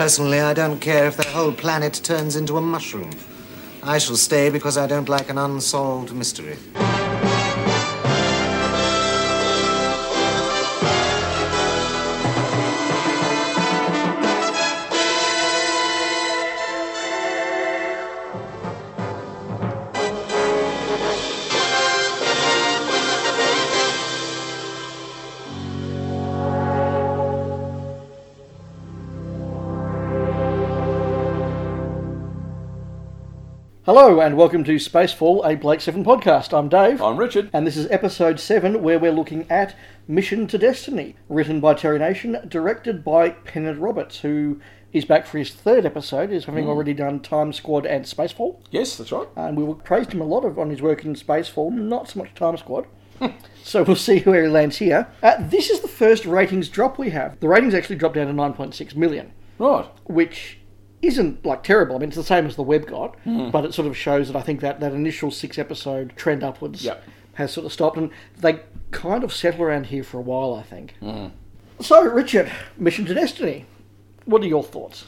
Personally, I don't care if the whole planet turns into a mushroom. I shall stay because I don't like an unsolved mystery. Hello and welcome to Spacefall, a Blake 7 podcast. I'm Dave. I'm Richard. And this is episode 7, where we're looking at Mission to Destiny, written by Terry Nation, directed by Pennant Roberts, who is back for his third episode, is having already done Time Squad and Spacefall. Yes, that's right. And we praised him a lot of, on his work in Spacefall, not so much Time Squad. so we'll see where he lands here. Uh, this is the first ratings drop we have. The ratings actually dropped down to 9.6 million Right. which isn't like terrible. I mean, it's the same as the web got, Hmm. but it sort of shows that I think that that initial six episode trend upwards Yep. has sort of stopped, and they kind of settle around here for a while. I think. Hmm. So, Richard, Mission to Destiny. What are your thoughts?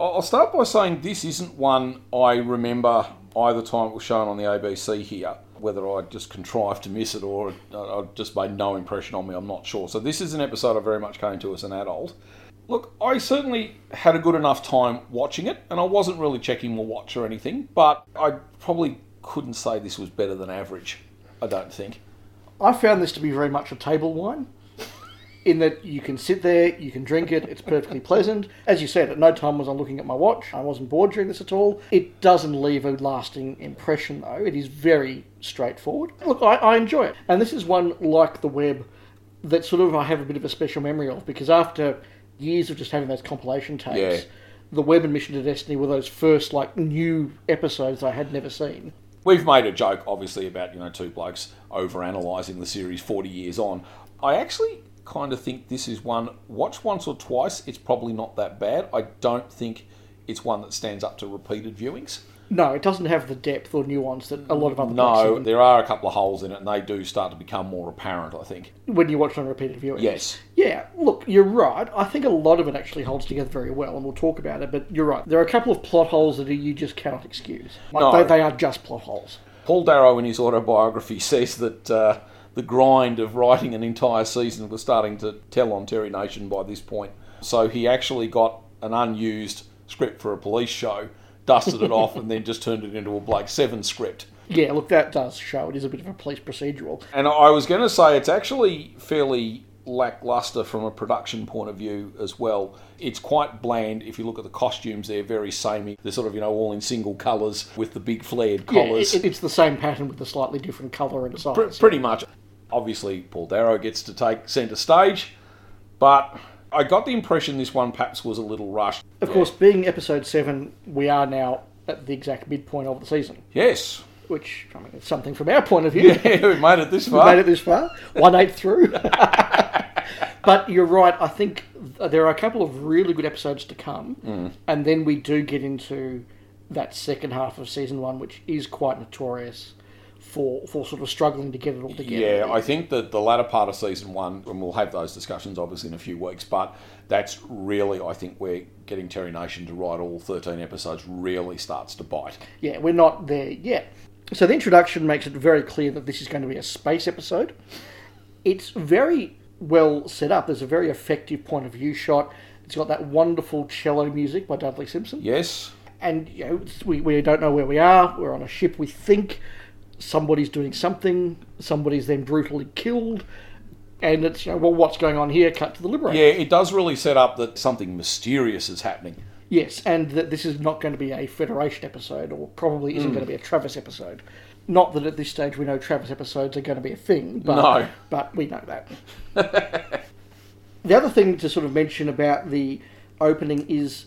I'll start by saying this isn't one I remember either time it was shown on the ABC here. Whether I just contrived to miss it or it uh, it just made no impression on me, I'm not sure. So this is an episode I very much came to as an adult. Look, I certainly had a good enough time watching it, and I wasn't really checking my watch or anything, but I probably couldn't say this was better than average. I don't think. I found this to be very much a table wine. In that you can sit there, you can drink it, it's perfectly pleasant. As you said, at no time was I looking at my watch. I wasn't bored during this at all. It doesn't leave a lasting impression, though. It is very straightforward. Look, I, I enjoy it. And this is one like The Web that sort of I have a bit of a special memory of because after years of just having those compilation tapes, Yeah. The Web and Mission to Destiny were those first, like, new episodes I had never seen. We've made a joke, obviously, about you know two blokes over analysing the series forty years on. I actually kind of think this is one watch once or twice. It's probably not that bad. I don't think it's one that stands up to repeated viewings. No, it doesn't have the depth or nuance that a lot of other No, there are a couple of holes in it, and they do start to become more apparent. I think. when you watch it on repeated viewing. Yes. Yeah, look, you're right. I think a lot of it actually holds together very well, and we'll talk about it, but you're right. There are a couple of plot holes that you just cannot excuse. Like, No. they, they are just plot holes. Paul Darrow, in his autobiography, says that uh, the grind of writing an entire season was starting to tell on Terry Nation by this point. So he actually got an unused script for a police show, dusted it off, and then just turned it into a Blake Seven script. Yeah, look, that does show. It is a bit of a police procedural. And I was going to say it's actually fairly lackluster from a production point of view as well. It's quite bland. If you look at the costumes, they're very samey. They're sort of you know all in single colours with the big flared Yeah, collars. it, it's the same pattern with a slightly different colour and size. Pr- pretty much. Obviously, Paul Darrow gets to take centre stage, but I got the impression this one perhaps was a little rushed. Of course, being episode 7, we are now at the exact midpoint of the season, Yes. which, I mean, it's something from our point of view. Yeah, we made it this We far. made it this far, one eighth through. but you're right. I think there are a couple of really good episodes to come, Mm. and then we do get into that second half of season one, which is quite notorious for for sort of struggling to get it all together. Yeah, I think that the latter part of season one, and we'll have those discussions obviously in a few weeks, but that's really, I think, where getting Terry Nation to write all 13 episodes really starts to bite. yeah, we're not there yet. So the introduction makes it very clear that this is going to be a space episode. It's very well set up. There's a very effective point of view shot. It's got that wonderful cello music by Dudley Simpson. Yes? and you know we, we don't know where we are we're on a ship we think somebody's doing something somebody's then brutally killed and it's you know well what's going on here? Cut to the liberator Yeah, it does really set up that something mysterious is happening. yes and that this is not going to be a federation episode or probably isn't mm. going to be a travis episode. Not that at this stage we know travis episodes are going to be a thing but No. but we know that. The other thing to sort of mention about the opening is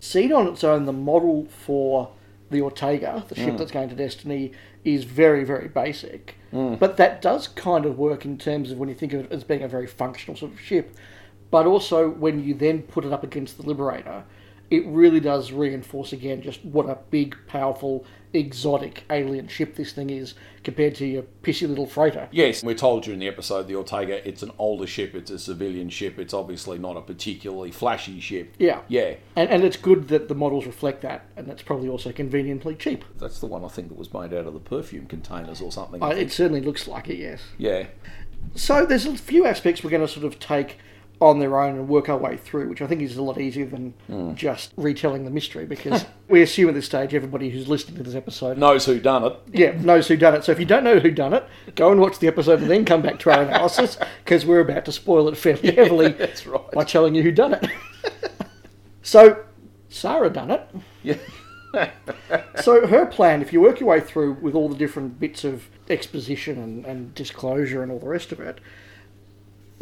seen on its own, the model for the Ortega, the ship mm. that's going to Destiny, is very, very basic. Mm. But that does kind of work in terms of when you think of it as being a very functional sort of ship. But also when you then put it up against the Liberator, it really does reinforce again just what a big, powerful, exotic alien ship this thing is compared to your pissy little freighter. Yes, we're told during the episode the Ortega, it's an older ship, it's a civilian ship, it's obviously not a particularly flashy ship. Yeah. Yeah. And, and it's good that the models reflect that, and that's probably also conveniently cheap. That's the one I think that was made out of the perfume containers or something. Uh, it certainly looks like it, yes. yeah. So there's a few aspects we're going to sort of take on their own and work our way through, which I think is a lot easier than hmm. just retelling the mystery because we assume at this stage everybody who's listening to this episode Knows who done it. yeah, knows who done it. So if you don't know who done it, go and watch the episode and then come back to our analysis because we're about to spoil it fairly heavily That's right. by telling you who done it. so Sarah done it. Yeah. So her plan, if you work your way through with all the different bits of exposition and, and disclosure and all the rest of it,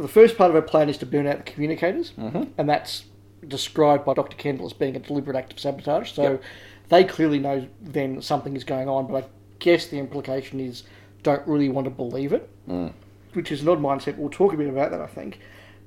the first part of her plan is to burn out the communicators, mm-hmm. and that's described by Dr. Kendall as being a deliberate act of sabotage. So Yep. they clearly know then something is going on, but I guess the implication is don't really want to believe it, which is an odd mindset. We'll talk a bit about that, I think.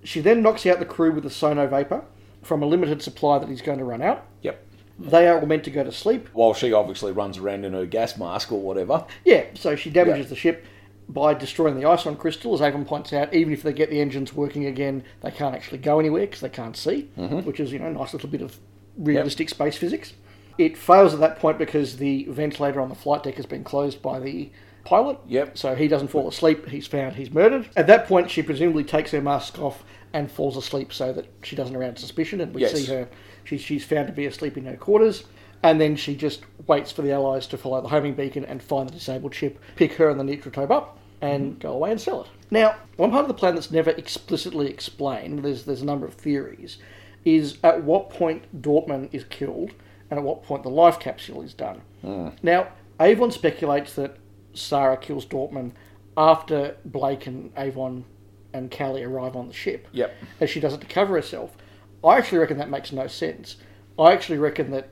She then knocks out the crew with a sono vapor from a limited supply that he's going to run out. Yep. They are all meant to go to sleep. While she obviously runs around in her gas mask or whatever. Yeah, so she damages Yeah. the ship by destroying the ice on crystal. As Avon points out, even if they get the engines working again, they can't actually go anywhere because they can't see, mm-hmm. which is you know a nice little bit of realistic space physics. It fails at that point because the ventilator on the flight deck has been closed by the pilot. Yep. So he doesn't fall asleep. He's found. He's murdered. At that point, she presumably takes her mask off and falls asleep so that she doesn't arouse suspicion, and we Yes. see her. She, she's found to be asleep in her quarters. And then she just waits for the Allies to follow the homing beacon and find the disabled ship, pick her and the Neutrotope up, and mm-hmm. go away and sell it. Now, one part of the plan that's never explicitly explained, there's, there's a number of theories, is at what point Dortmund is killed and at what point the life capsule is done. Ah. Now, Avon speculates that Sarah kills Dortmund after Blake and Avon and Cally arrive on the ship Yep. as she does it to cover herself. I actually reckon that makes no sense. I actually reckon that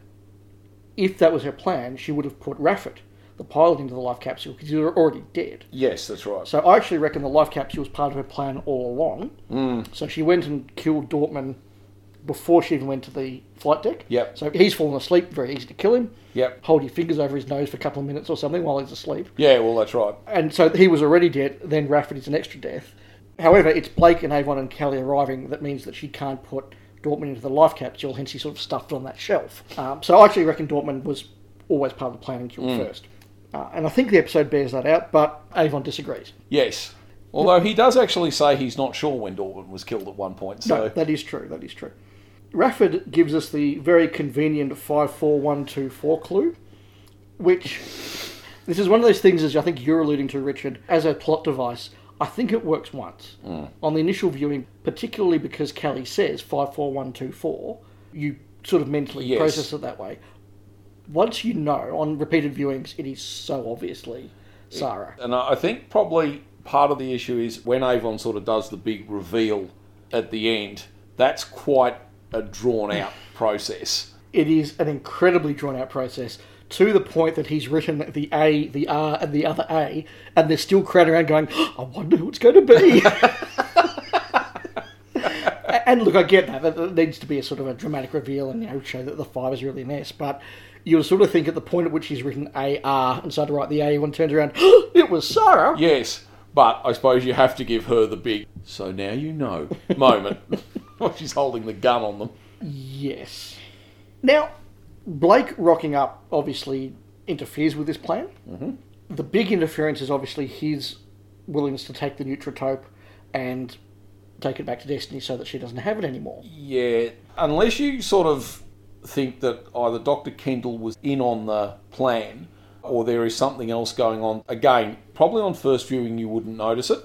if that was her plan, she would have put Rafford, the pilot, into the life capsule because he's already dead. Yes, that's right. So I actually reckon the life capsule was part of her plan all along. Mm. So she went and killed Dortmund before she even went to the flight deck. Yep. So he's fallen asleep, very easy to kill him. Yep. Hold your fingers over his nose for a couple of minutes or something while he's asleep. Yeah, well, that's right. And so he was already dead, then Rafford is an extra death. However, it's Blake and Avon and Cally arriving that means that she can't put Dortmund into the life capsule, hence he sort of stuffed on that shelf. Um, so I actually reckon Dortmund was always part of the plan and killed first. Uh, and I think the episode bears that out, but Avon disagrees. Yes. Although he does actually say he's not sure when Dortmund was killed at one point. So No, that is true, that is true. Rafford gives us the very convenient 54124 clue, which this is one of those things, as I think you're alluding to, Richard, as a plot device. I think it works once. Mm. On the initial viewing, particularly because Cally says 54124, you sort of mentally Yes. process it that way. Once you know, on repeated viewings, it is so obviously Sarah. And I think probably part of the issue is when Avon sort of does the big reveal at the end, that's quite a drawn out process. it is an incredibly drawn out process to the point that he's written the A, the R, and the other A, and they're still crowding around going, oh, I wonder who it's going to be. and look, I get that. That needs to be a sort of a dramatic reveal and you know, show that the five is really an S. But you'll sort of think at the point at which he's written A, R, and started to write the A, one turns around, it was Sarah. Yes, but I suppose you have to give her the big, so now you know moment while she's holding the gun on them. Yes. Now, Blake rocking up obviously interferes with this plan. Mm-hmm. The big interference is obviously his willingness to take the Neutrotope and take it back to Destiny so that she doesn't have it anymore. Yeah, unless you sort of think that either Dr. Kendall was in on the plan or there is something else going on. Again, probably on first viewing you wouldn't notice it,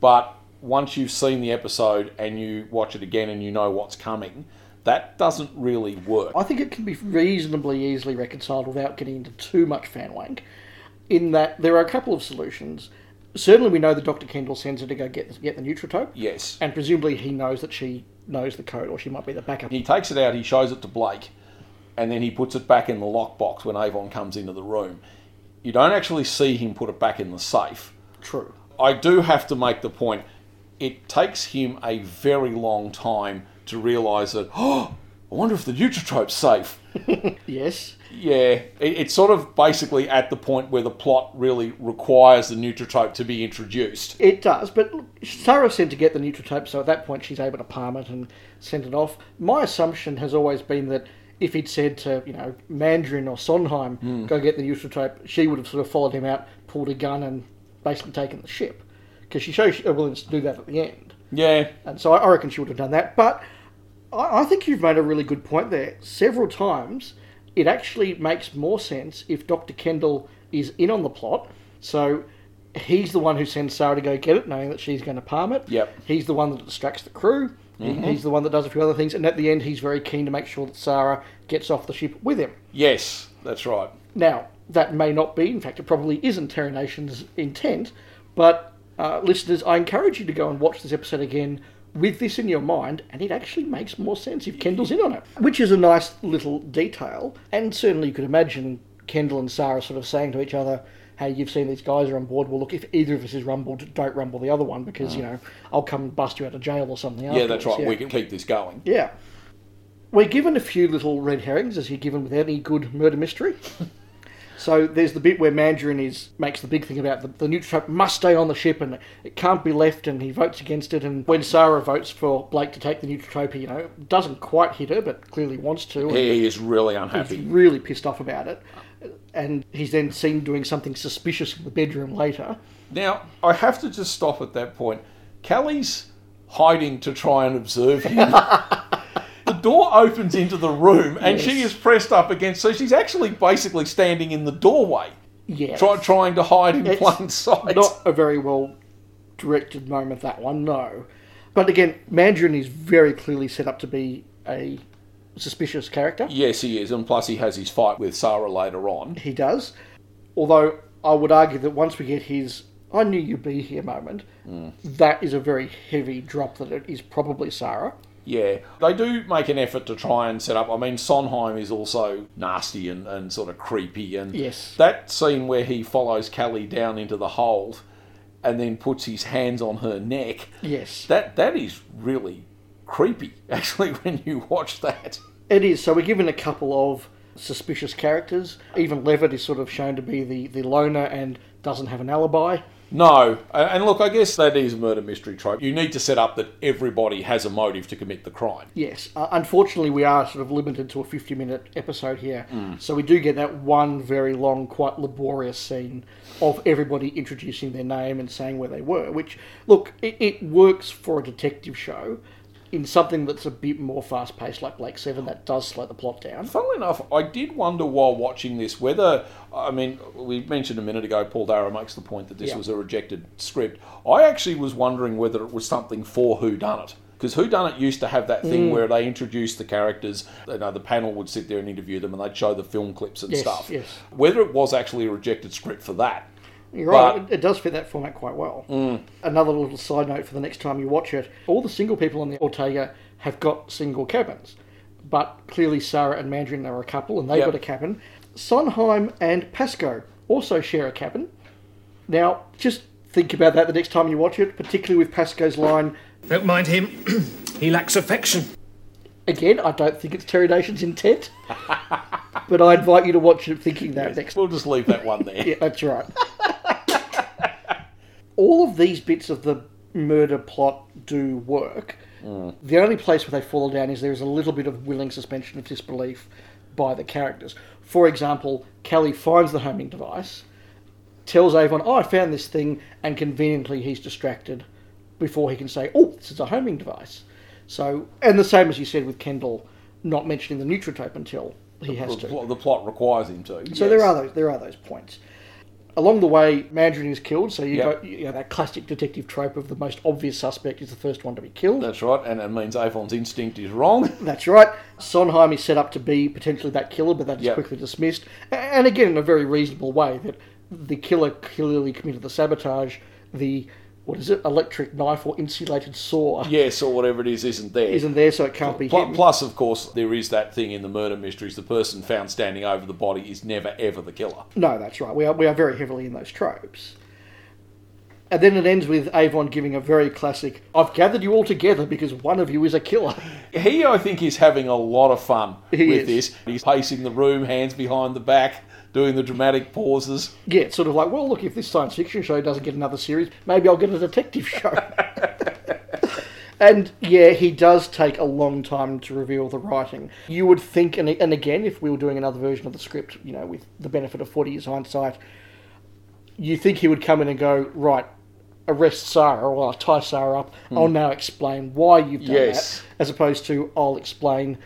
but once you've seen the episode and you watch it again and you know what's coming, that doesn't really work. I think it can be reasonably easily reconciled without getting into too much fan wank, in that there are a couple of solutions. Certainly, we know that Dr. Kendall sends her to go get the, get the Neutrotope, Yes. and presumably he knows that she knows the code, or she might be the backup. He takes it out, he shows it to Blake, and then he puts it back in the lockbox when Avon comes into the room. You don't actually see him put it back in the safe. True. I do have to make the point it takes him a very long time to realise that, oh, I wonder if the Neutrotope's safe. Yes. Yeah, it, it's sort of basically at the point where the plot really requires the Neutrotope to be introduced. It does, but Sarah's sent to get the Neutrotope, so at that point she's able to palm it and send it off. My assumption has always been that if he'd said to, you know, Mandrian or Sonheim, hmm. go get the Neutrotope, she would have sort of followed him out, pulled a gun, and basically taken the ship. Because she shows a uh, willingness to do that at the end. Yeah, And so I reckon she would have done that. But I I think you've made a really good point there. Several times, it actually makes more sense if Dr. Kendall is in on the plot. So he's the one who sends Sarah to go get it, knowing that she's going to palm it. Yep. He's the one that distracts the crew. He- He's the one that does a few other things. And at the end, he's very keen to make sure that Sarah gets off the ship with him. yes, that's right. Now, that may not be, in fact, it probably isn't Terry Nation's intent, but uh, listeners, I encourage you to go and watch this episode again with this in your mind, and it actually makes more sense if Kendall's in on it, which is a nice little detail. And certainly you could imagine Kendall and Sarah sort of saying to each other, Hey, you've seen these guys are on board. Well, look, if either of us is rumbled, don't rumble the other one because, you ah. know, I'll come and bust you out of jail or something. Yeah, that's afterwards." right. We can keep this going. Yeah. We're given a few little red herrings, as you're given with any good murder mystery. so there's the bit where Mandrian is makes the big thing about the, the Neutrotope must stay on the ship and it can't be left, and he votes against it. And when Sarah votes for Blake to take the Neutrotope, you know, doesn't quite hit her, but clearly wants to. and He is really unhappy. He's unhappy. really pissed off about it. And he's then seen doing something suspicious in the bedroom later. Now, I have to just stop at that point. Cally's hiding to try and observe him. the door opens into the room and she is pressed up against, so she's actually basically standing in the doorway, Yeah. try, trying to hide in It's plain sight. Not a very well directed moment, that one, no. But again, Mandrian is very clearly set up to be a suspicious character. Yes, he is, and plus he has his fight with Sarah later on. He does. Although I would argue that once we get his I knew you'd be here moment, hmm. that is a very heavy drop that it is probably Sarah. Yeah, they do make an effort to try and set up. I mean, Sonheim is also nasty and, and sort of creepy. And Yes. that scene where he follows Cally down into the hold and then puts his hands on her neck, Yes. that that is really creepy, actually, when you watch that. It is. So we're given a couple of suspicious characters. Even Levitt is sort of shown to be the, the loner and doesn't have an alibi. No, and look, I guess that is a murder mystery trope. You need to set up that everybody has a motive to commit the crime. Yes, uh, unfortunately, we are sort of limited to a 50 minute episode here. So we do get that one very long, quite laborious scene of everybody introducing their name and saying where they were, which, look, it, it works for a detective show. In something that's a bit more fast paced, like Blake Seven, that does slow the plot down. Funnily enough, I did wonder while watching this whether, I mean, we mentioned a minute ago, Paul Darrow makes the point that this Yeah. was a rejected script. I actually was wondering whether it was something for Who Done It. Because Who Done It used to have that thing Mm. where they introduced the characters, you know, the panel would sit there and interview them, and they'd show the film clips and Yes, stuff. yes. Whether it was actually a rejected script for that, You're right, it, it does fit that format quite well. Mm. Another little side note for the next time you watch it all the single people on the Ortega have got single cabins, but clearly Sarah and Mandrian are a couple and they've Yep. got a cabin. Sonheim and Pasco also share a cabin. Now, just think about that the next time you watch it, particularly with Pasco's line. Don't mind him. he lacks affection. Again, I don't think it's Terry Nation's intent, but I invite you to watch it thinking that next we'll just leave that one there. Yeah, that's right. All of these bits of the murder plot do work. Mm. The only place where they fall down is there is a little bit of willing suspension of disbelief by the characters. For example, Cally finds the homing device, tells Avon, "Oh, I found this thing," and conveniently he's distracted before he can say, "Oh, this is a homing device." So, and the same as you said with Kendall, not mentioning the neutrotope until he has The, to. pl- the plot requires him to. So yes. there are those there are those points. Along the way, Mandrian is killed. So you Yep. got you know, that classic detective trope of the most obvious suspect is the first one to be killed. That's right, and it means Avon's instinct is wrong. That's right. Sonheim is set up to be potentially that killer, but that is Yep. quickly dismissed. And again, in a very reasonable way, that the killer clearly committed the sabotage. The what is it, electric knife or insulated saw yes, or whatever it is, isn't there. isn't there, so it can't be Pl- him. Plus, of course, there is that thing in the murder mysteries: the person found standing over the body is never ever the killer. No, that's right. We are, we are very heavily in those tropes. And then it ends with Avon giving a very classic, I've gathered you all together because one of you is a killer. He, I think, is having a lot of fun He with is. this. He's pacing the room, hands behind the back, doing the dramatic pauses. Yeah, it's sort of like, well, look, if this science fiction show doesn't get another series, maybe I'll get a detective show. and yeah, he does take a long time to reveal the writing. You would think, and, and again, if we were doing another version of the script, you know, with the benefit of 40 years hindsight, you think he would come in and go, right, arrest Sarah, or I'll tie Sarah up, hmm. I'll now explain why you've done Yes. that, as opposed to I'll explain,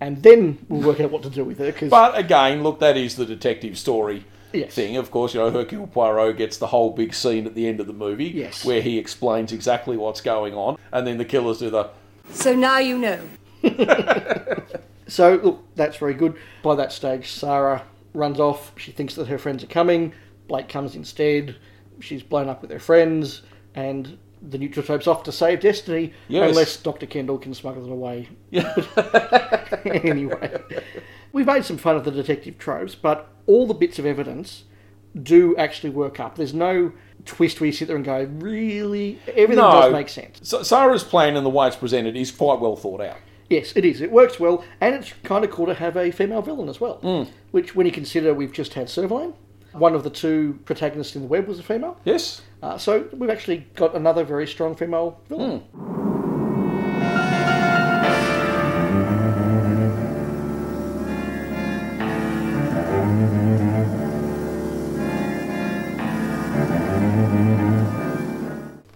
and then we'll work out what to do with her. Cause, But again, look, that is the detective story Yes. thing. Of course, you know, Hercule Poirot gets the whole big scene at the end of the movie Yes. where he explains exactly what's going on, and then the killers do the. So now you know. So, look, that's very good. By that stage, Sarah runs off. She thinks that her friends are coming. Blake comes instead. She's blown up with her friends, and the Neutrotope's off to save Destiny, Yes. unless Dr. Kendall can smuggle it away. anyway, we've made some fun of the detective tropes, but all the bits of evidence do actually work up. There's no twist where you sit there and go, really? Everything does make sense. So Sarah's plan and the way it's presented is quite well thought out. Yes, it is. It works well, and it's kind of cool to have a female villain as well. Hmm. Which, when you consider we've just had Servine, one of the two protagonists in the web was a female. Yes? Uh, so we've actually got another very strong female villain. Hmm.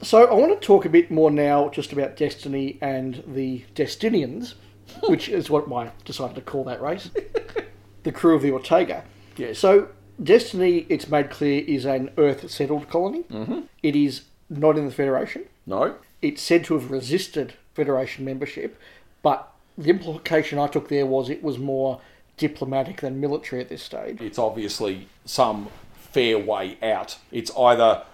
So I want to talk a bit more now just about Destiny and the Destinians, which is what I decided to call that race. the crew of the Ortega. Yes. So Destiny, it's made clear, is an Earth-settled colony. Mm-hmm. It is not in the Federation. No? It's said to have resisted Federation membership, but the implication I took there was it was more diplomatic than military at this stage. It's obviously some fair way out. It's either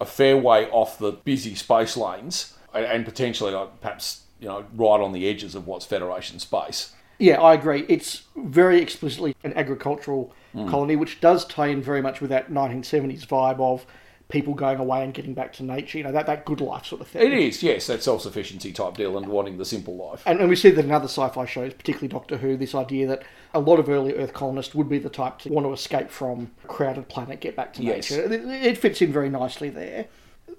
a fair way off the busy space lanes and, and potentially like, perhaps you know right on the edges of what's Federation space. Yeah, I agree. It's very explicitly an agricultural Hmm. colony, which does tie in very much with that 1970s vibe of people going away and getting back to nature. You know, that, that good life sort of thing. It is, yes, that self sufficiency type deal and wanting the simple life. And, and we see that in other sci-fi shows, particularly Doctor Who, this idea that a lot of early Earth colonists would be the type to want to escape from a crowded planet, get back to Yes. nature. It, it fits in very nicely there.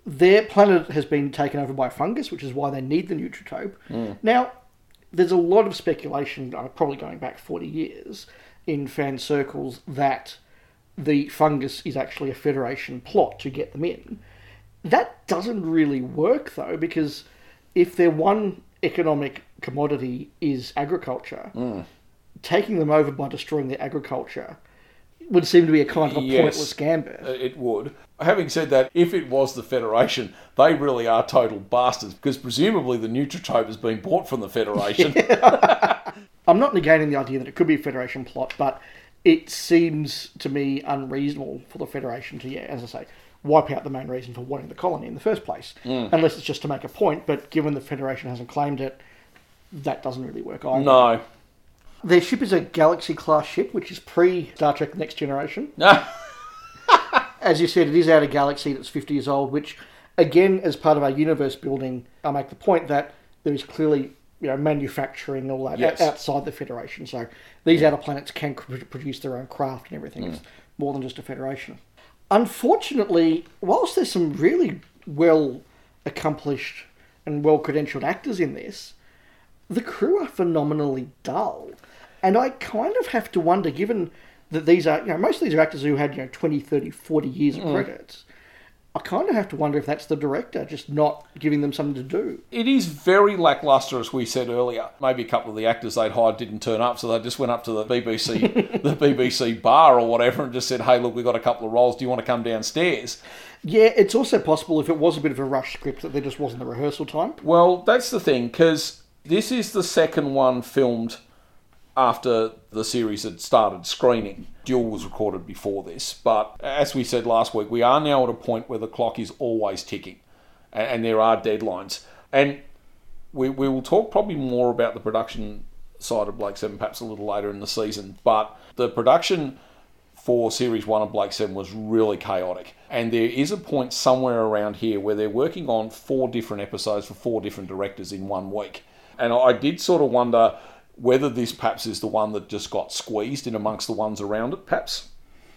Their planet has been taken over by fungus, which is why they need the neutrotope. Now, there's a lot of speculation, uh, probably going back 40 years, in fan circles that the fungus is actually a Federation plot to get them in. That doesn't really work though, because if their one economic commodity is agriculture, taking them over by destroying their agriculture would seem to be a kind of a Yes. pointless gambit. Uh, It would. Having said that, if it was the Federation, they really are total bastards because presumably the Neutrotope has been bought from the Federation. I'm not negating the idea that it could be a Federation plot, but it seems to me unreasonable for the Federation to, yeah, as I say, wipe out the main reason for wanting the colony in the first place. Mm. Unless it's just to make a point, but given the Federation hasn't claimed it, that doesn't really work either. no. Their ship is a Galaxy class ship, which is pre Star Trek Next Generation. No. As you said, it is out of Galaxy that's 50 years old, which, again, as part of our universe building, I make the point that there is clearly you know, manufacturing all that Yes. outside the Federation. So these outer planets can produce their own craft and everything. It's mm. more than just a Federation. Unfortunately, whilst there's some really well accomplished and well credentialed actors in this, the crew are phenomenally dull. And I kind of have to wonder, given that these are, you know, most of these are actors who had, you know, 20, 30, 40 years of mm. credits, I kind of have to wonder if that's the director just not giving them something to do. It is very lackluster, as we said earlier. Maybe a couple of the actors they'd hired didn't turn up, so they just went up to the BBC, the BBC bar or whatever, and just said, "Hey, look, we've got a couple of roles. Do you want to come downstairs?" Yeah, it's also possible if it was a bit of a rush script that there just wasn't the rehearsal time. Well, that's the thing, because this is the second one filmed after the series had started screening. Duel was recorded before this, but as we said last week, we are now at a point where the clock is always ticking, and, there are deadlines. And we, we will talk probably more about the production side of Blake Seven perhaps a little later in the season, but the production for Series 1 of Blake 7 was really chaotic. And there is a point somewhere around here where they're working on four different episodes for four different directors in one week. And I did sort of wonder whether this perhaps is the one that just got squeezed in amongst the ones around it, perhaps.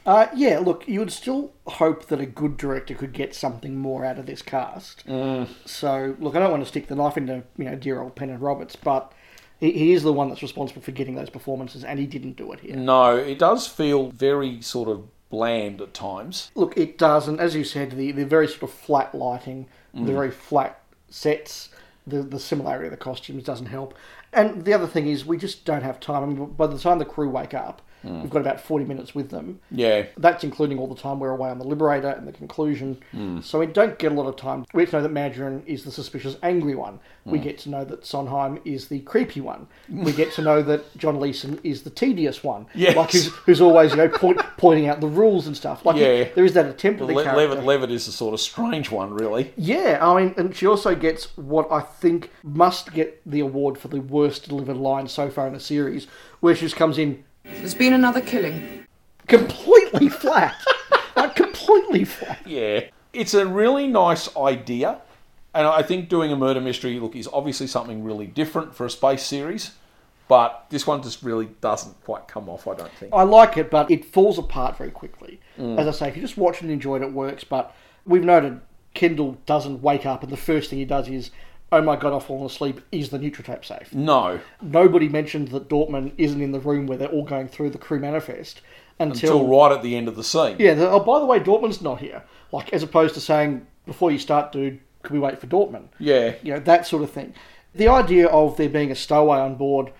Uh, yeah, look, you would still hope that a good director could get something more out of this cast. So, look, I don't want to stick the knife into you know dear old Pennant Roberts, but he, he is the one that's responsible for getting those performances, and he didn't do it here. No, it does feel very sort of bland at times. Look, it does, and as you said, the, the very sort of flat lighting, the very flat sets, the the similarity of the costumes doesn't help. And the other thing is, we just don't have time. I mean, by the time the crew wake up, Mm. we've got about forty minutes with them. Yeah, That's including all the time we're away on the Liberator and the conclusion. Mm. So we don't get a lot of time. We get to know that Mandrian is the suspicious, angry one. We mm. get to know that Sonheim is the creepy one. We get to know that John Leeson is the tedious one. Yes. Like who's, who's always, you know, point, pointing out the rules and stuff. Like Yeah. there is that attempt at the Le-. Levitt, Levitt is a sort of strange one, really. Yeah, I mean, and she also gets what I think must get the award for the worst delivered line so far in the series, where she just comes in There's been another killing. completely flat. like, completely flat. Yeah. It's a really nice idea. And I think doing a murder mystery, look, is obviously something really different for a space series. But this one just really doesn't quite come off, I don't think. I like it, but it falls apart very quickly. Mm. As I say, if you just watch it and enjoy it, it works. But we've noted Kendall doesn't wake up, and the first thing he does is, "Oh my god, I've fallen asleep." Is the Neutrotope safe? No. Nobody mentioned that Dortmund isn't in the room where they're all going through the crew manifest until, Until right at the end of the scene. yeah. The, oh, by the way, Dortmund's not here. Like as opposed to saying before you start, dude, could we wait for Dortmund? Yeah. you know that sort of thing. The idea of there being a stowaway on board,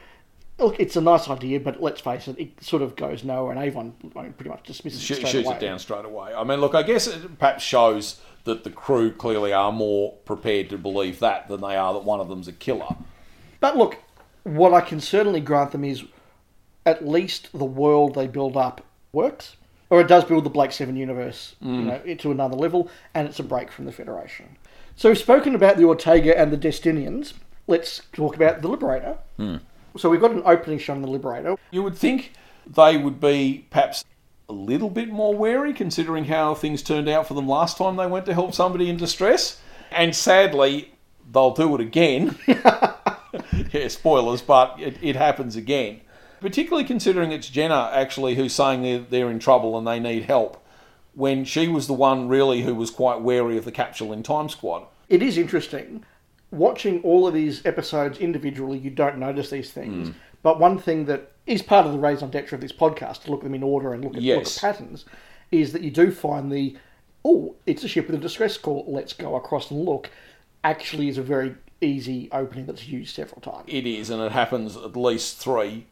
look, it's a nice idea, but let's face it, it sort of goes nowhere, and Avon pretty much dismisses Sh- it straight shoots away. it down straight away. I mean, look, I guess it perhaps shows that the crew clearly are more prepared to believe that than they are that one of them's a killer. But look, what I can certainly grant them is at least the world they build up works, or it does build the Blake Seven universe, you mm. know, to another level, and it's a break from the Federation. So we've spoken about the Ortega and the Destinians. Let's talk about the Liberator. Hmm. So we've got an opening shot on the Liberator. You would think they would be perhaps a little bit more wary considering how things turned out for them last time they went to help somebody in distress. And sadly, they'll do it again. yeah, spoilers, but it, it happens again. Particularly considering it's Jenna actually who's saying they're, they're in trouble and they need help, when she was the one really who was quite wary of the Capsule in Time Squad. it is interesting watching all of these episodes individually you don't notice these things mm. But one thing that is part of the raison d'etre of this podcast to look at them in order and look at, look at patterns is that you do find the oh it's a ship with a distress call let's go across and look actually is a very easy opening that's used several times It is, and it happens at least three,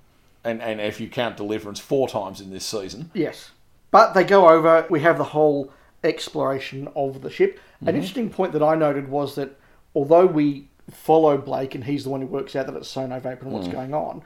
and, and if you count Deliverance, four times in this season. Yes. But they go over, we have the whole exploration of the ship. An mm-hmm. interesting point that I noted was that although we follow Blake and he's the one who works out that it's Sono Vapor and what's mm. going on,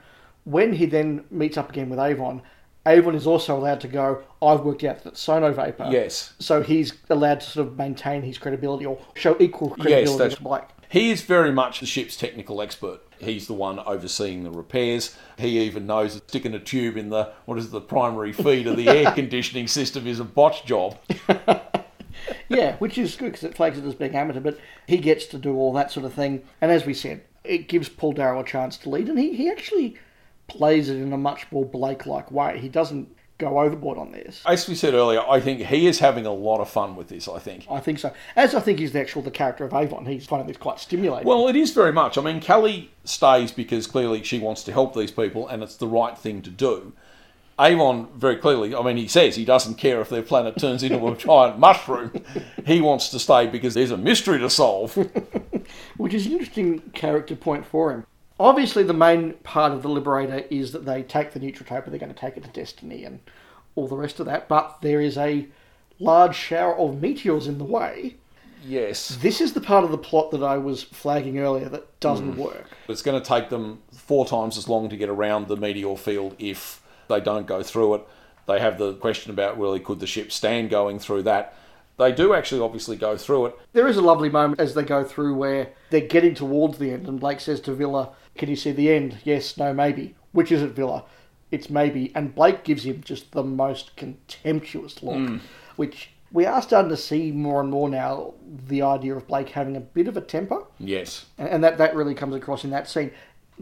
when he then meets up again with Avon, Avon is also allowed to go, I've worked out that Sono Vapor. Yes. So he's allowed to sort of maintain his credibility or show equal credibility that's- to Blake. He is very much the ship's technical expert. He's the one overseeing the repairs. He even knows that sticking a tube in the what is it, the primary feed of the air conditioning system is a botch job. Yeah, which is good because it flags it as being amateur, but he gets to do all that sort of thing. And as we said, it gives Paul Darrow a chance to lead, and he, he actually plays it in a much more Blake like way. He doesn't go overboard on this. As we said earlier, I think he is having a lot of fun with this. I think. I think so. As I think he's the actual the character of Avon. He's finding this quite stimulating. Well, it is very much. I mean, Cally stays because clearly she wants to help these people, and it's the right thing to do. Avon very clearly, I mean, he says he doesn't care if their planet turns into a giant mushroom. He wants to stay because there's a mystery to solve. which is an interesting character point for him. Obviously, the main part of the Liberator is that they take the Neutrotope and they're going to take it to Destiny and all the rest of that, but there is a large shower of meteors in the way. Yes. This is the part of the plot that I was flagging earlier that doesn't mm. work. It's going to take them four times as long to get around the meteor field if they don't go through it. They have the question about really could the ship stand going through that. They do actually obviously go through it. There is a lovely moment as they go through where they're getting towards the end, and Blake says to Vila, Can you see the end? Yes, no, maybe. Which is it, Vila? It's maybe. And Blake gives him just the most contemptuous look, mm. which We are starting to see more and more now the idea of Blake having a bit of a temper, Yes. and that, that really comes across in that scene.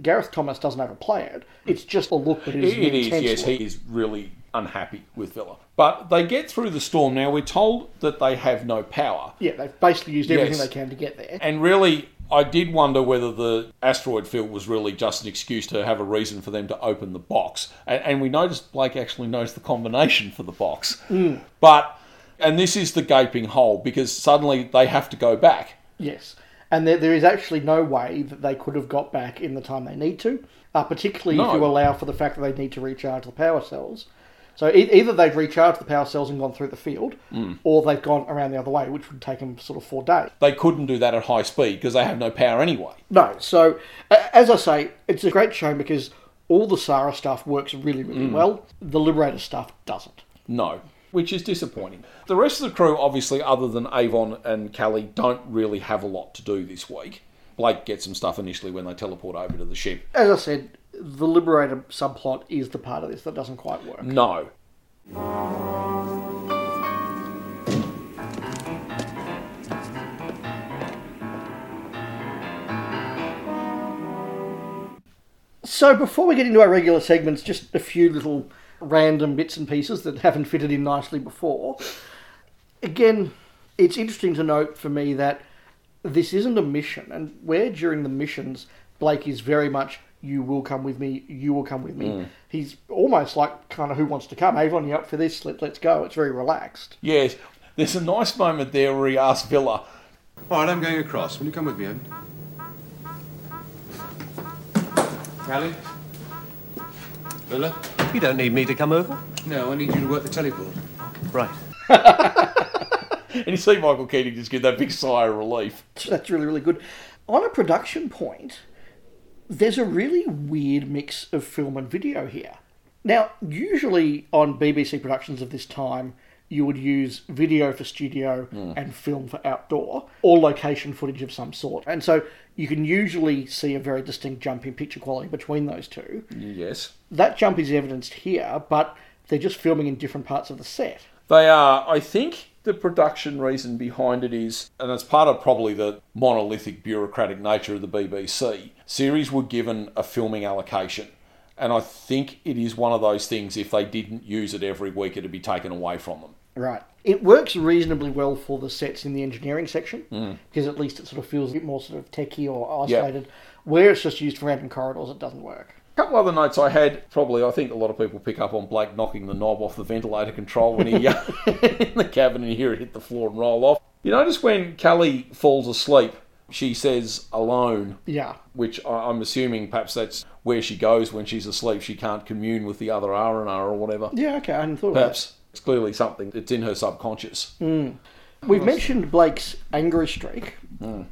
Gareth Thomas doesn't overplay it. Mm. It's just a look that is It, it is, yes. look. He is really unhappy with Vila. But they get through the storm. Now, we're told that they have no power. Yeah, they've basically used everything Yes. they can to get there. And really, I did wonder whether the asteroid field was really just an excuse to have a reason for them to open the box. And, and we noticed Blake actually knows the combination for the box. But, and this is the gaping hole because suddenly they have to go back. Yes. And there, there is actually no way that they could have got back in the time they need to, uh, particularly if you allow for the fact that they need to recharge the power cells. So e- either they've recharged the power cells and gone through the field, hmm. or they've gone around the other way, which would take them sort of four days. They couldn't do that at high speed because they have no power anyway. No, so as I say, it's a great shame because all the Sarah stuff works really, really hmm. well. The Liberator stuff doesn't. No, which is disappointing. The rest of the crew, obviously, other than Avon and Cally, don't really have a lot to do this week. Blake gets some stuff initially when they teleport over to the ship. As I said, the Liberator subplot is the part of this that doesn't quite work. No. So before we get into our regular segments, just a few little random bits and pieces that haven't fitted in nicely before. Again, it's interesting to note for me that this isn't a mission, and where during the missions Blake is very much "you will come with me, you will come with me." Mm. He's almost like kind of who wants to come. Avon, you up for this? Let, let's go. It's very relaxed. Yes, there's a nice moment there where he asks Vila, All right, I'm going across. Will you come with me, Ed? Cally? Vila? You don't need me to come over. No, I need you to work the teleport. Right. and you see Michael Keating just give that big sigh of relief. That's really, really good. On a production point, there's a really weird mix of film and video here. Now, usually on BBC productions of this time, you would use video for studio hmm. and film for outdoor, or location footage of some sort. And so you can usually see a very distinct jump in picture quality between those two. Yes. That jump is evidenced here, but they're just filming in different parts of the set. They are, I think, the production reason behind it is, and it's part of probably the monolithic bureaucratic nature of the BBC, series were given a filming allocation. And I think it is one of those things, if they didn't use it every week, it'd be taken away from them. Right. It works reasonably well for the sets in the engineering section hmm. because at least it sort of feels a bit more sort of techy or isolated. Where it's just used for random corridors, it doesn't work. Couple other notes I had, probably I think a lot of people pick up on Blake knocking the knob off the ventilator control when he uh, in the cabin and you hear it hit the floor and roll off. You notice when Cally falls asleep, she says alone, Yeah. which I- I'm assuming perhaps that's where she goes when she's asleep. She can't commune with the other R and R or whatever. Yeah, okay, I hadn't thought of that. Perhaps it's clearly something that's in her subconscious. We've mentioned Blake's angry streak.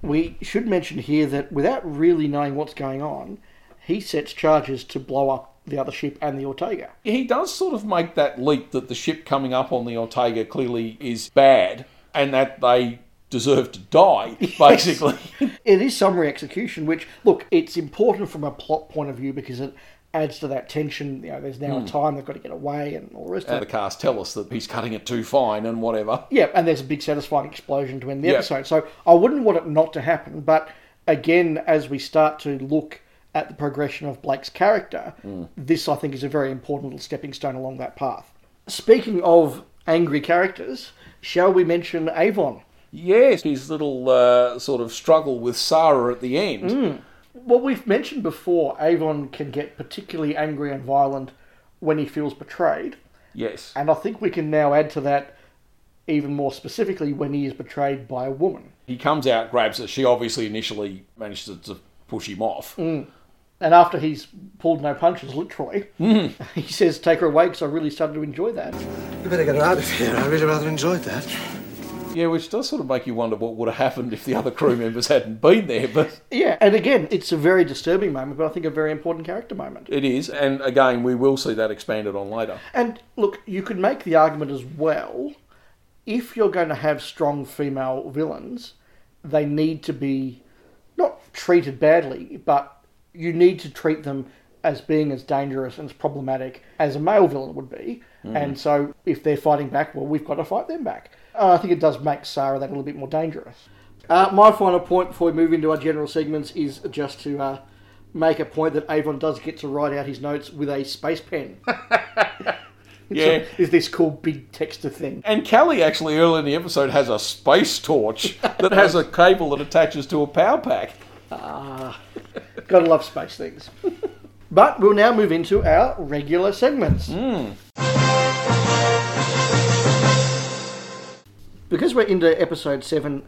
We should mention here that without really knowing what's going on, he sets charges to blow up the other ship and the Ortega. He does sort of make that leap that the ship coming up on the Ortega clearly is bad and that they deserve to die, basically. It is summary execution, which, look, it's important from a plot point of view because it adds to that tension. You know, there's now a hmm. time they've got to get away and all the rest and of uh, the cast tell us that he's cutting it too fine and whatever. Yeah, and there's a big satisfying explosion to end the Yeah. episode. So I wouldn't want it not to happen, but again, as we start to look at the progression of Blake's character, this I think is a very important little stepping stone along that path. Speaking of angry characters, shall we mention Avon? Yes, his little uh, sort of struggle with Sarah at the end. Well, we've mentioned before, Avon can get particularly angry and violent when he feels betrayed. Yes. And I think we can now add to that even more specifically when he is betrayed by a woman. He comes out, grabs her. She obviously initially manages to push him off. And after he's pulled no punches, literally, mm-hmm. he says, Take her away because I really started to enjoy that. You better get her out of here. I really rather enjoyed that. Yeah, which does sort of make you wonder what would have happened if the other crew members hadn't been there, but Yeah, and again, it's a very disturbing moment, but I think a very important character moment. it is. And again, we will see that expanded on later. And look, you could make the argument as well if you're going to have strong female villains, they need to be not treated badly, but you need to treat them as being as dangerous and as problematic as a male villain would be. And so if they're fighting back, well, we've got to fight them back. Uh, I think it does make Sarah that a little bit more dangerous. Uh, my final point before we move into our general segments is just to uh, make a point that Avon does get to write out his notes with a space pen. Yeah. So, is this called big texter thing? And Cally actually early in the episode has a space torch that has a cable that attaches to a power pack. Ah. Gotta love space things. but we'll now move into our regular segments. Hmm. Because we're into episode 7,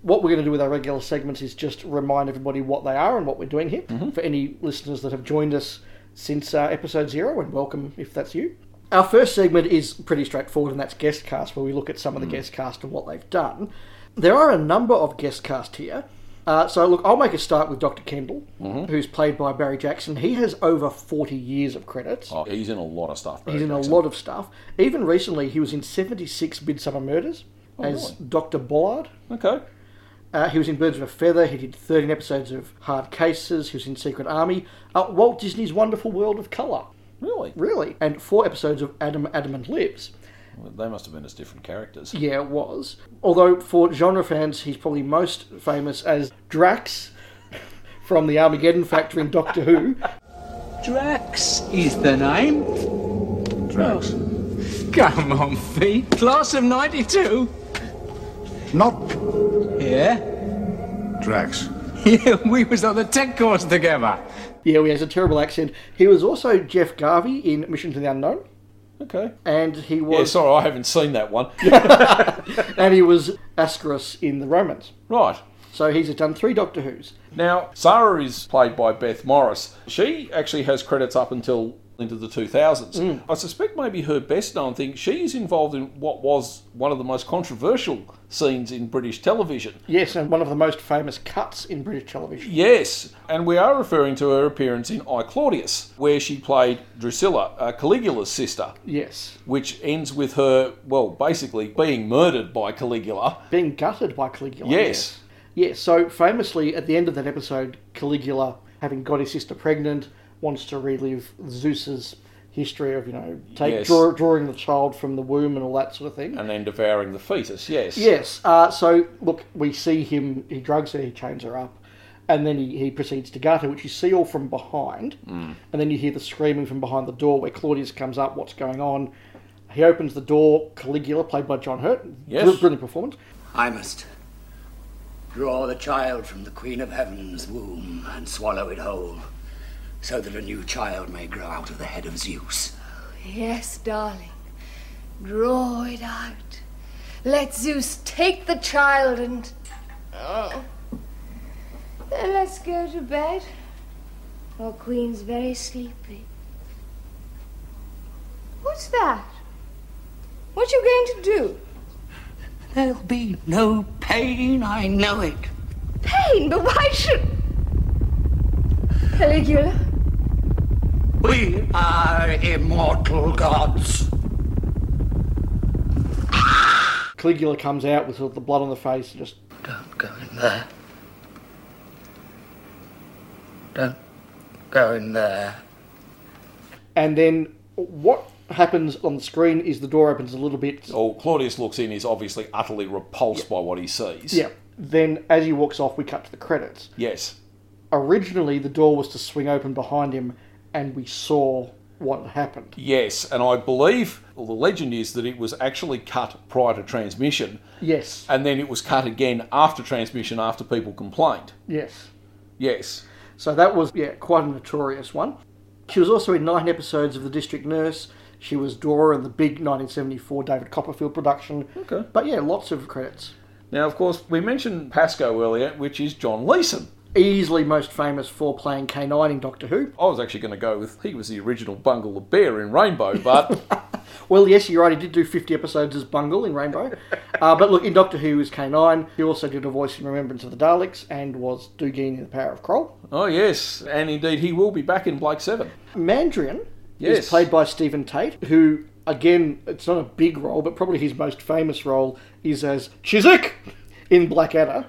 what we're going to do with our regular segments is just remind everybody what they are and what we're doing here. Mm-hmm. For any listeners that have joined us since uh, episode 0, and welcome if that's you. Our first segment is pretty straightforward, and that's guest cast, where we look at some of the mm. guest cast and what they've done. There are a number of guest cast here. Uh, so, look, I'll make a start with Dr. Kendall, who's played by Barry Jackson. He has over 40 years of credits. Oh, he's in a lot of stuff. He's in a lot of stuff. Even recently, he was in 76 Midsomer Murders as really? Dr. Bollard. Okay. Uh, he was in Birds of a Feather. He did 13 episodes of Hard Cases. He was in Secret Army. Uh, Walt Disney's Wonderful World of Colour. Really? Really? And four episodes of Adam, Adamant Lives. Well, they must have been as different characters. Yeah, it was. Although for genre fans, he's probably most famous as Drax from the Armageddon Factor in Doctor Who. Drax is the name. Drax. Come on, Fee. Class of 92. Not Yeah? Drax. Yeah, we was on the tech course together. Yeah, he has a terrible accent. He was also Jeff Garvey in Mission to the Unknown, Okay. and he was. Yeah, sorry, I haven't seen that one. and he was Ascaris in the Romans. right. So he's done three Doctor Who's. Now, Sarah is played by Beth Morris. She actually has credits up until into the 2000s. I suspect maybe her best known thing, she's involved in what was one of the most controversial scenes in British television. Yes, and one of the most famous cuts in British television. Yes, and we are referring to her appearance in I Claudius, where she played Drusilla, uh, Caligula's sister, Yes, which ends with her, well, basically being murdered by Caligula. being gutted by Caligula. Yes. Yes, so famously at the end of that episode, Caligula, having got his sister pregnant, wants to relive Zeus's history of, you know, take Yes. draw, drawing the child from the womb and all that sort of thing. And then devouring the fetus, yes. Yes, uh, so look, we see him, he drugs her, he chains her up, and then he, he proceeds to gut her, which you see all from behind, Mm. and then you hear the screaming from behind the door where Claudius comes up, what's going on. He opens the door, Caligula, played by John Hurt, Yes. Br- brilliant performance. I must draw the child from the Queen of Heaven's womb and swallow it whole, so that a new child may grow out of the head of Zeus. Oh, Yes, darling. Draw it out. Let Zeus take the child and. Oh. Then let's go to bed. Our queen's very sleepy. What's that? What you going to do? There'll be no pain, I know it. Pain, but why should. Caligula? We are immortal gods. Caligula comes out with sort the blood on the face and just Don't go in there. Don't go in there. And then what happens on the screen is the door opens a little bit. Oh, Claudius looks in, is obviously utterly repulsed by what he sees. Yeah. Then as he walks off, we cut to the credits. Yes. Originally, the door was to swing open behind him, and we saw what happened. Yes, and I believe, well, the legend is that it was actually cut prior to transmission, Yes. and then it was cut again after transmission after people complained. Yes. Yes. So that was, yeah, quite a notorious one. She was also in nine episodes of The District Nurse. She was Dora in the big 1974 David Copperfield production. Okay. But yeah, lots of credits. Now, of course, we mentioned Pasco earlier, which is John Leeson. Easily most famous for playing K9 in Doctor Who. I was actually going to go with he was the original Bungle the Bear in Rainbow, but Well, yes, you're right. He did do 50 episodes as Bungle in Rainbow. uh, but look, in Doctor Who as K9, he also did a voice in Remembrance of the Daleks and was Dugeen in The Power of Kroll. oh yes, and indeed he will be back in Blake Seven. Mandrian Yes. is played by Stephen Tate, who, again, it's not a big role, but probably his most famous role is as Chiswick in Blackadder.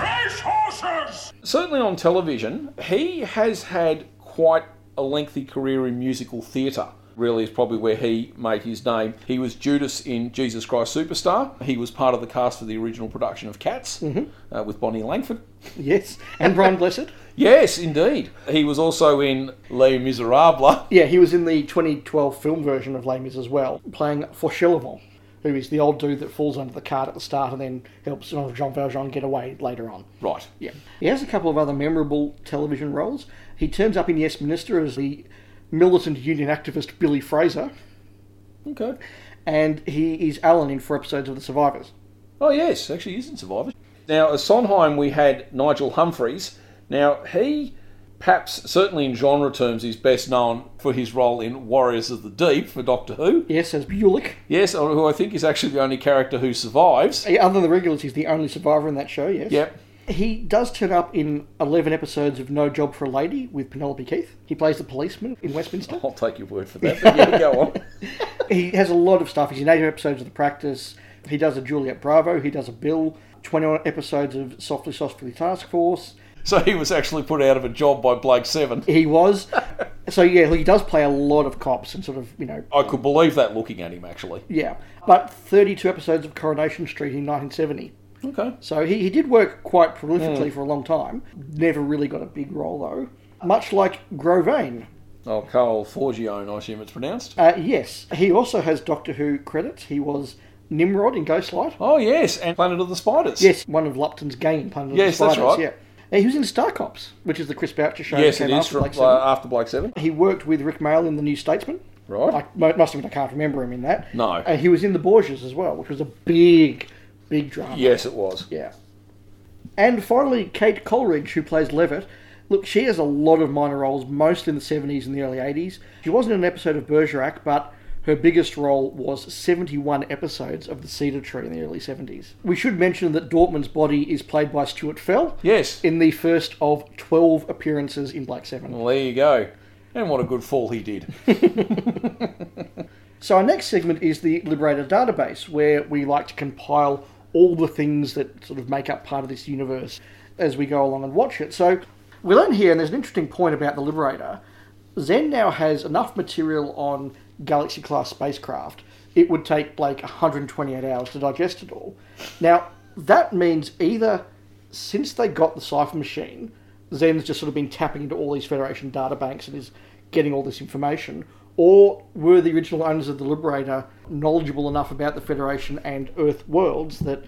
Fresh horses! certainly on television, he has had quite a lengthy career in musical theatre. Really, is probably where he made his name. He was Judas in Jesus Christ Superstar. He was part of the cast for the original production of Cats uh, with Bonnie Langford. Yes, and Brian Blessed. Yes, indeed. He was also in Les Miserables. Yeah, he was in the 2012 film version of Les Mis as well, playing Fauchelevent, who is the old dude that falls under the cart at the start and then helps Jean Valjean get away later on. Right. Yeah. He has a couple of other memorable television roles. He turns up in Yes Minister as the militant union activist Billy Fraser, Okay. and he is Alan in four episodes of The Survivors. Oh, yes, actually, he's in Survivors. Now, as Sonheim, we had Nigel Humphreys. Now, he, perhaps, certainly in genre terms, he's best known for his role in Warriors of the Deep for Doctor Who. Yes, as Bulic. Yes, uh, who I think is actually the only character who survives. Other than the regulars, he's the only survivor in that show, yes. Yep. He does turn up in 11 episodes of No Job for a Lady with Penelope Keith. He plays the policeman in Westminster. I'll take your word for that. But yeah, go on. He has a lot of stuff. He's in 8 episodes of The Practice. He does a Juliet Bravo. He does a Bill. 21 episodes of Softly Softly Task Force. So he was actually put out of a job by Blake Seven. He was. so, yeah, he does play a lot of cops and sort of, you know. I could believe that looking at him, actually. Yeah. But 32 episodes of Coronation Street in 1970. Okay. So he, he did work quite prolifically Mm. for a long time. Never really got a big role, though. Much like Grovane. Oh, Carl Forgione, I assume it's pronounced. Uh, yes. He also has Doctor Who credits. He was Nimrod in Ghostlight. Oh, yes, and Planet of the Spiders. Yes, one of Lupton's gang in Planet Yes, of the Spiders. that's right. Yeah. Uh, He was in Star Cops, which is the Chris Boucher show. Yes, that it is after from, Blake uh, Seven. after Blake Seven. He worked with Rik Mayall in The New Statesman. Right. I must admit I can't remember him in that. No. And he was in The Borgias as well, which was a big, big drama. Yes, it was. Yeah. And finally, Kate Coleridge, who plays Levitt. Look, she has a lot of minor roles, mostly in the 70s and the early 80s. She wasn't in an episode of Bergerac, but her biggest role was 71 episodes of The Cedar Tree in the early 70s. We should mention that Dortmunn's body is played by Stuart Fell. Yes. In the first of 12 appearances in Blake Seven. Well, there you go. And what a good fall he did. So our next segment is the Liberator database, where we like to compile all the things that sort of make up part of this universe as we go along and watch it. So we learn here, and there's an interesting point about the Liberator. Zen now has enough material on Galaxy class spacecraft. It would take Blake 128 hours to digest it all. Now that means either since they got the cipher machine, Zen's just sort of been tapping into all these Federation databanks and is getting all this information, or were the original owners of the Liberator knowledgeable enough about the Federation and Earth worlds that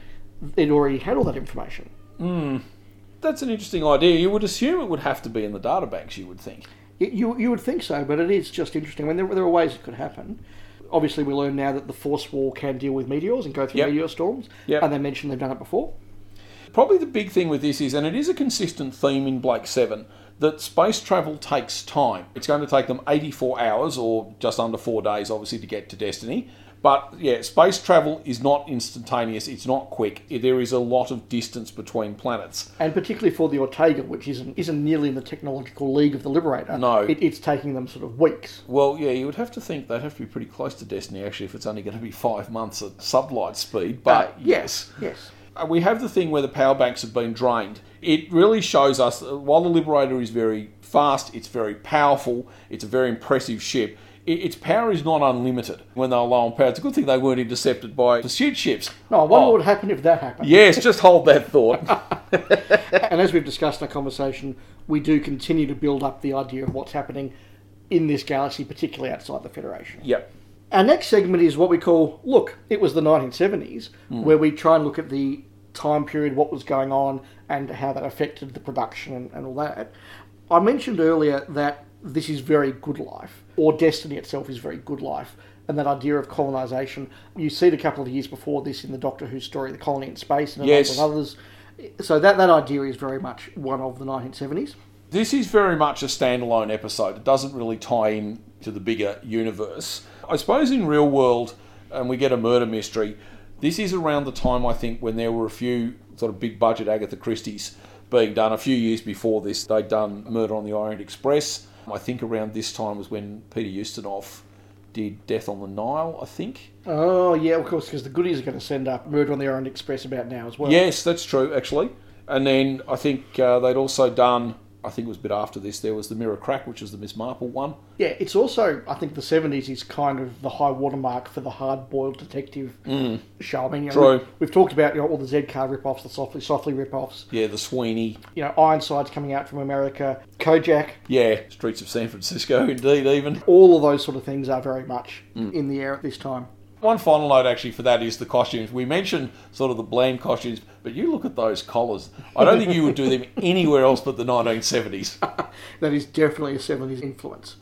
it already had all that information? Hmm. That's an interesting idea. You would assume it would have to be in the databanks, you would think. Y- You, you would think so, but it is just interesting. I mean, there, there are ways it could happen. Obviously, we learn now that the Force Wall can deal with meteors and go through Yep. meteor storms, Yep. and they mentioned they've done it before. Probably the big thing with this is, and it is a consistent theme in Blake 7, that space travel takes time. It's going to take them 84 hours, or just under four days, obviously, to get to Destiny. But yeah, space travel is not instantaneous, it's not quick. There is a lot of distance between planets. And particularly for the Ortega, which isn't isn't nearly in the technological league of the Liberator. No. it, it's taking them sort of weeks. Well, yeah, you would have to think they'd have to be pretty close to Destiny, actually, if it's only going to be five months at sublight speed. But Uh, yes. yes. Uh, we have the thing where the power banks have been drained. It really shows us that while the Liberator is very fast, it's very powerful, it's a very impressive ship. Its power is not unlimited when they're low on power. It's a good thing they weren't intercepted by pursuit ships. No, I wonder Oh, what would happen if that happened. Yes, just hold that thought. and as we've discussed in our conversation, we do continue to build up the idea of what's happening in this galaxy, particularly outside the Federation. yep. Our next segment is what we call Look, it was the 1970s, Hmm. where we try and look at the time period, what was going on, and how that affected the production and, and all that. I mentioned earlier that this is very good life, or Destiny itself is very good life, and that idea of colonisation. You see it a couple of years before this in the Doctor Who story, The Colony in Space, and a Yes. number of others. So that, that idea is very much one of the 1970s. This is very much a standalone episode. It doesn't really tie in to the bigger universe. I suppose in real world, and we get a murder mystery, this is around the time I think when there were a few sort of big budget Agatha Christie's being done. A few years before this, they'd done Murder on the Orient Express. I think around this time was when Peter Ustinov did Death on the Nile, I think. Oh, yeah, of course, because the goodies are going to send up Murder on the Orient Express about now as well. Yes, that's true, actually. And then I think uh, they'd also done, I think it was a bit after this, there was the Mirror Crack, which was the Miss Marple one. Yeah, it's also I think the seventies is kind of the high watermark for the hard boiled detective hmm. show. I mean, you know, True. we- we've talked about you know all the Z car rip offs, the softly softly rip offs. Yeah, the Sweeney. You know, Ironside's coming out from America, Kojak. Yeah, Streets of San Francisco, indeed, even. All of those sort of things are very much hmm. in the air at this time. One final note actually for that is the costumes. We mentioned sort of the bland costumes, but you look at those collars. I don't think you would do them anywhere else but the 1970s. That is definitely a seventies influence.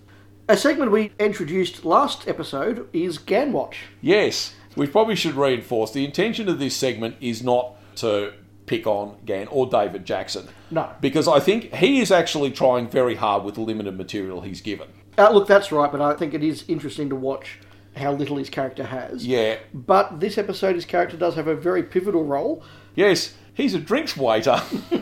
A segment we introduced last episode is Ganwatch. Yes, we probably should reinforce the intention of this segment is not to pick on Gan or David Jackson. No. Because I think he is actually trying very hard with the limited material he's given. Uh, look, that's right, but I think it is interesting to watch how little his character has. Yeah. But this episode, his character does have a very pivotal role. Yes, he's a drinks waiter.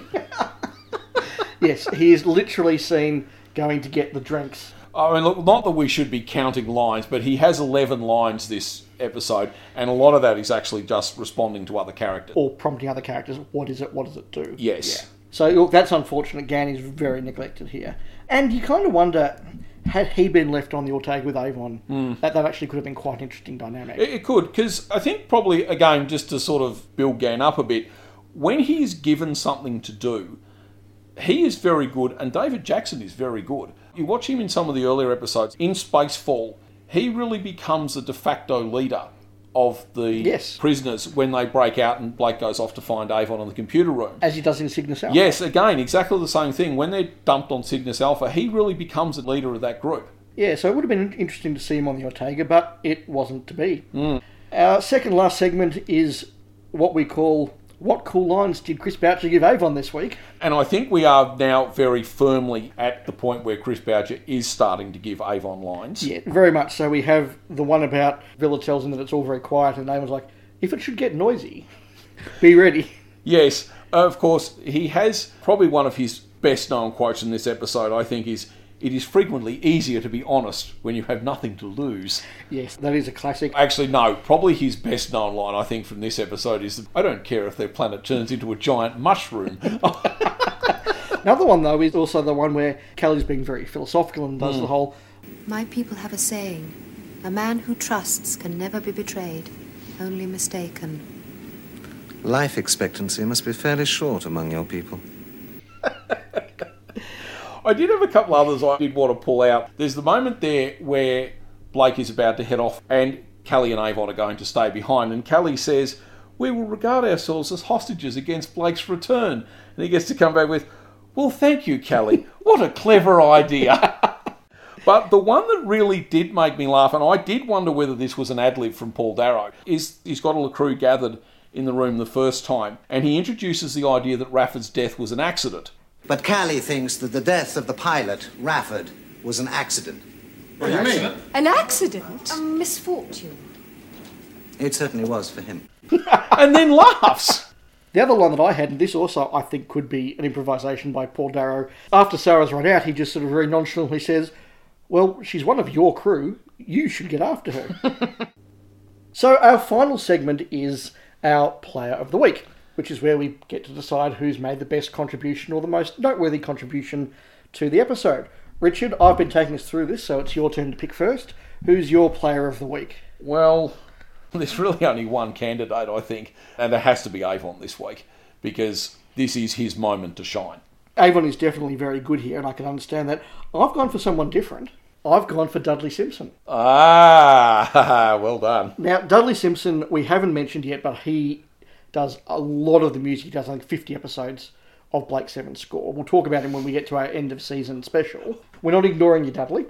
Yes, he is literally seen going to get the drinks. I mean, look, not that we should be counting lines, but he has 11 lines this episode, and a lot of that is actually just responding to other characters. Or prompting other characters, what is it, what does it do? Yes. So look, that's unfortunate. Gan is very neglected here. And you kind of wonder, had he been left on the Ortega with Avon, hmm. that, that actually could have been quite an interesting dynamic. It, it could, because I think probably, again, just to sort of build Gan up a bit, when he's given something to do, he is very good, and David Jackson is very good. You watch him in some of the earlier episodes, in Spacefall, he really becomes a de facto leader of the Yes. prisoners when they break out and Blake goes off to find Avon in the computer room. As he does in Cygnus Alpha. Yes, again, exactly the same thing. When they're dumped on Cygnus Alpha, he really becomes a leader of that group. Yeah, so it would have been interesting to see him on the Ortega, but it wasn't to be. Mm. Our second last segment is what we call What Cool Lines Did Chris Boucher Give Avon this week? And I think we are now very firmly at the point where Chris Boucher is starting to give Avon lines. Yeah, very much so. We have the one about Vila tells him that it's all very quiet, and Damon's like, if it should get noisy, be ready. Yes, of course, he has probably one of his best known quotes in this episode, I think, is It is frequently easier to be honest when you have nothing to lose. Yes, that is a classic. Actually, no, probably his best known line, I think, from this episode is I don't care if their planet turns into a giant mushroom. Another one, though, is also the one where Cally's being very philosophical and does Hmm. the whole, My people have a saying a man who trusts can never be betrayed, only mistaken. Life expectancy must be fairly short among your people. I did have a couple others I did want to pull out. There's the moment there where Blake is about to head off and Cally and Avon are going to stay behind, and Cally says, We will regard ourselves as hostages against Blake's return. And he gets to come back with, Well, thank you, Cally. What a clever idea. But the one that really did make me laugh, and I did wonder whether this was an ad lib from Paul Darrow, is he's got all the crew gathered in the room the first time, and he introduces the idea that Rafford's death was an accident. But Cally thinks that the death of the pilot, Rafford, was an accident. What do you mean? An accident? A misfortune. It certainly was for him. and then laughs. The other one that I had, and this also I think could be an improvisation by Paul Darrow, after Sarah's run out, he just sort of very nonchalantly says, Well, she's one of your crew. You should get after her. so, our final segment is our Player of the Week, which is where we get to decide who's made the best contribution or the most noteworthy contribution to the episode. Richard, I've been taking us through this, so it's your turn to pick first. Who's your Player of the Week? Well, there's really only one candidate, I think, and it has to be Avon this week because this is his moment to shine. Avon is definitely very good here, and I can understand that. I've gone for someone different. I've gone for Dudley Simpson. Ah, well done. Now, Dudley Simpson, we haven't mentioned yet, but he does a lot of the music. He does, I think, 50 episodes of Blake Seven's score. We'll talk about him when we get to our end of season special. We're not ignoring you, Dudley.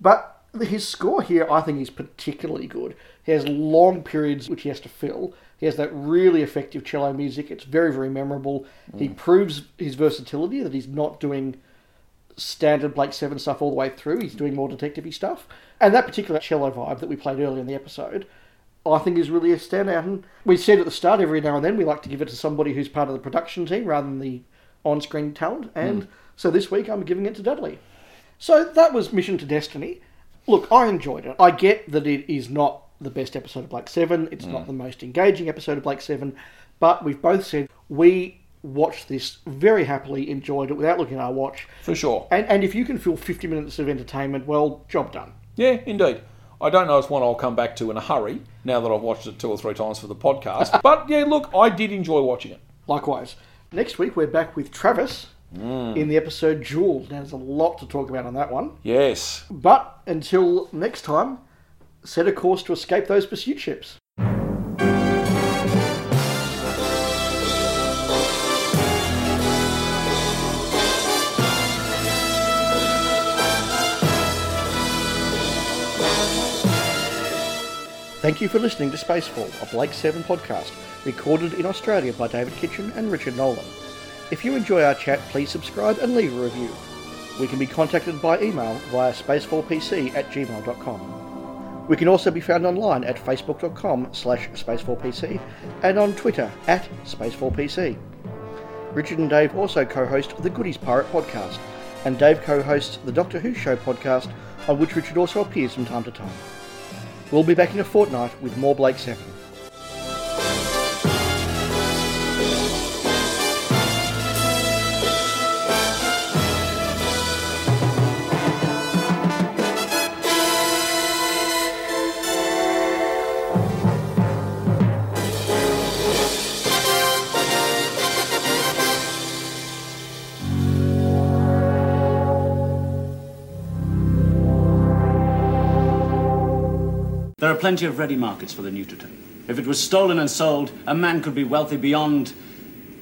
But his score here, I think, is particularly good. He has long periods which he has to fill. He has that really effective cello music. It's very, very memorable. He mm. proves his versatility, that he's not doing standard Blake Seven stuff all the way through. He's doing more detective stuff. And that particular cello vibe that we played earlier in the episode, I think is really a standout. And we said at the start, every now and then we like to give it to somebody who's part of the production team rather than the on screen talent. And hmm. so this week I'm giving it to Dudley. So that was Mission to Destiny. Look, I enjoyed it. I get that it is not the best episode of Blake Seven. It's not hmm. the most engaging episode of Blake Seven, but we've both said we watched this very happily, enjoyed it without looking at our watch. For sure. And, and if you can fill 50 minutes of entertainment, well, job done. Yeah, indeed. I don't know it's one I'll come back to in a hurry now that I've watched it two or three times for the podcast. but yeah, look, I did enjoy watching it. Likewise. Next week, we're back with Travis mm. in the episode Duel. Now, there's a lot to talk about on that one. Yes. But until next time, set a course to escape those pursuit ships. Thank you for listening to Spacefall, a Blake 7 podcast, recorded in Australia by David Kitchen and Richard Nolan. If you enjoy our chat, please subscribe and leave a review. We can be contacted by email via spacefallpc at gmail.com. We can also be found online at facebook.com slash spacefallpc and on Twitter at spacefallpc. Richard and Dave also co-host the Goodies Pirate podcast, and Dave co-hosts the Doctor Who Show podcast, on which Richard also appears from time to time. We'll be back in a fortnight with more Blake 7. Plenty of ready markets for the Neutrotope. If it was stolen and sold, a man could be wealthy beyond.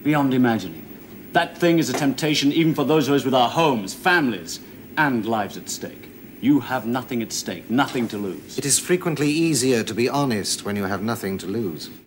beyond imagining. That thing is a temptation even for those of us with our homes, families, and lives at stake. You have nothing at stake, nothing to lose. It is frequently easier to be honest when you have nothing to lose.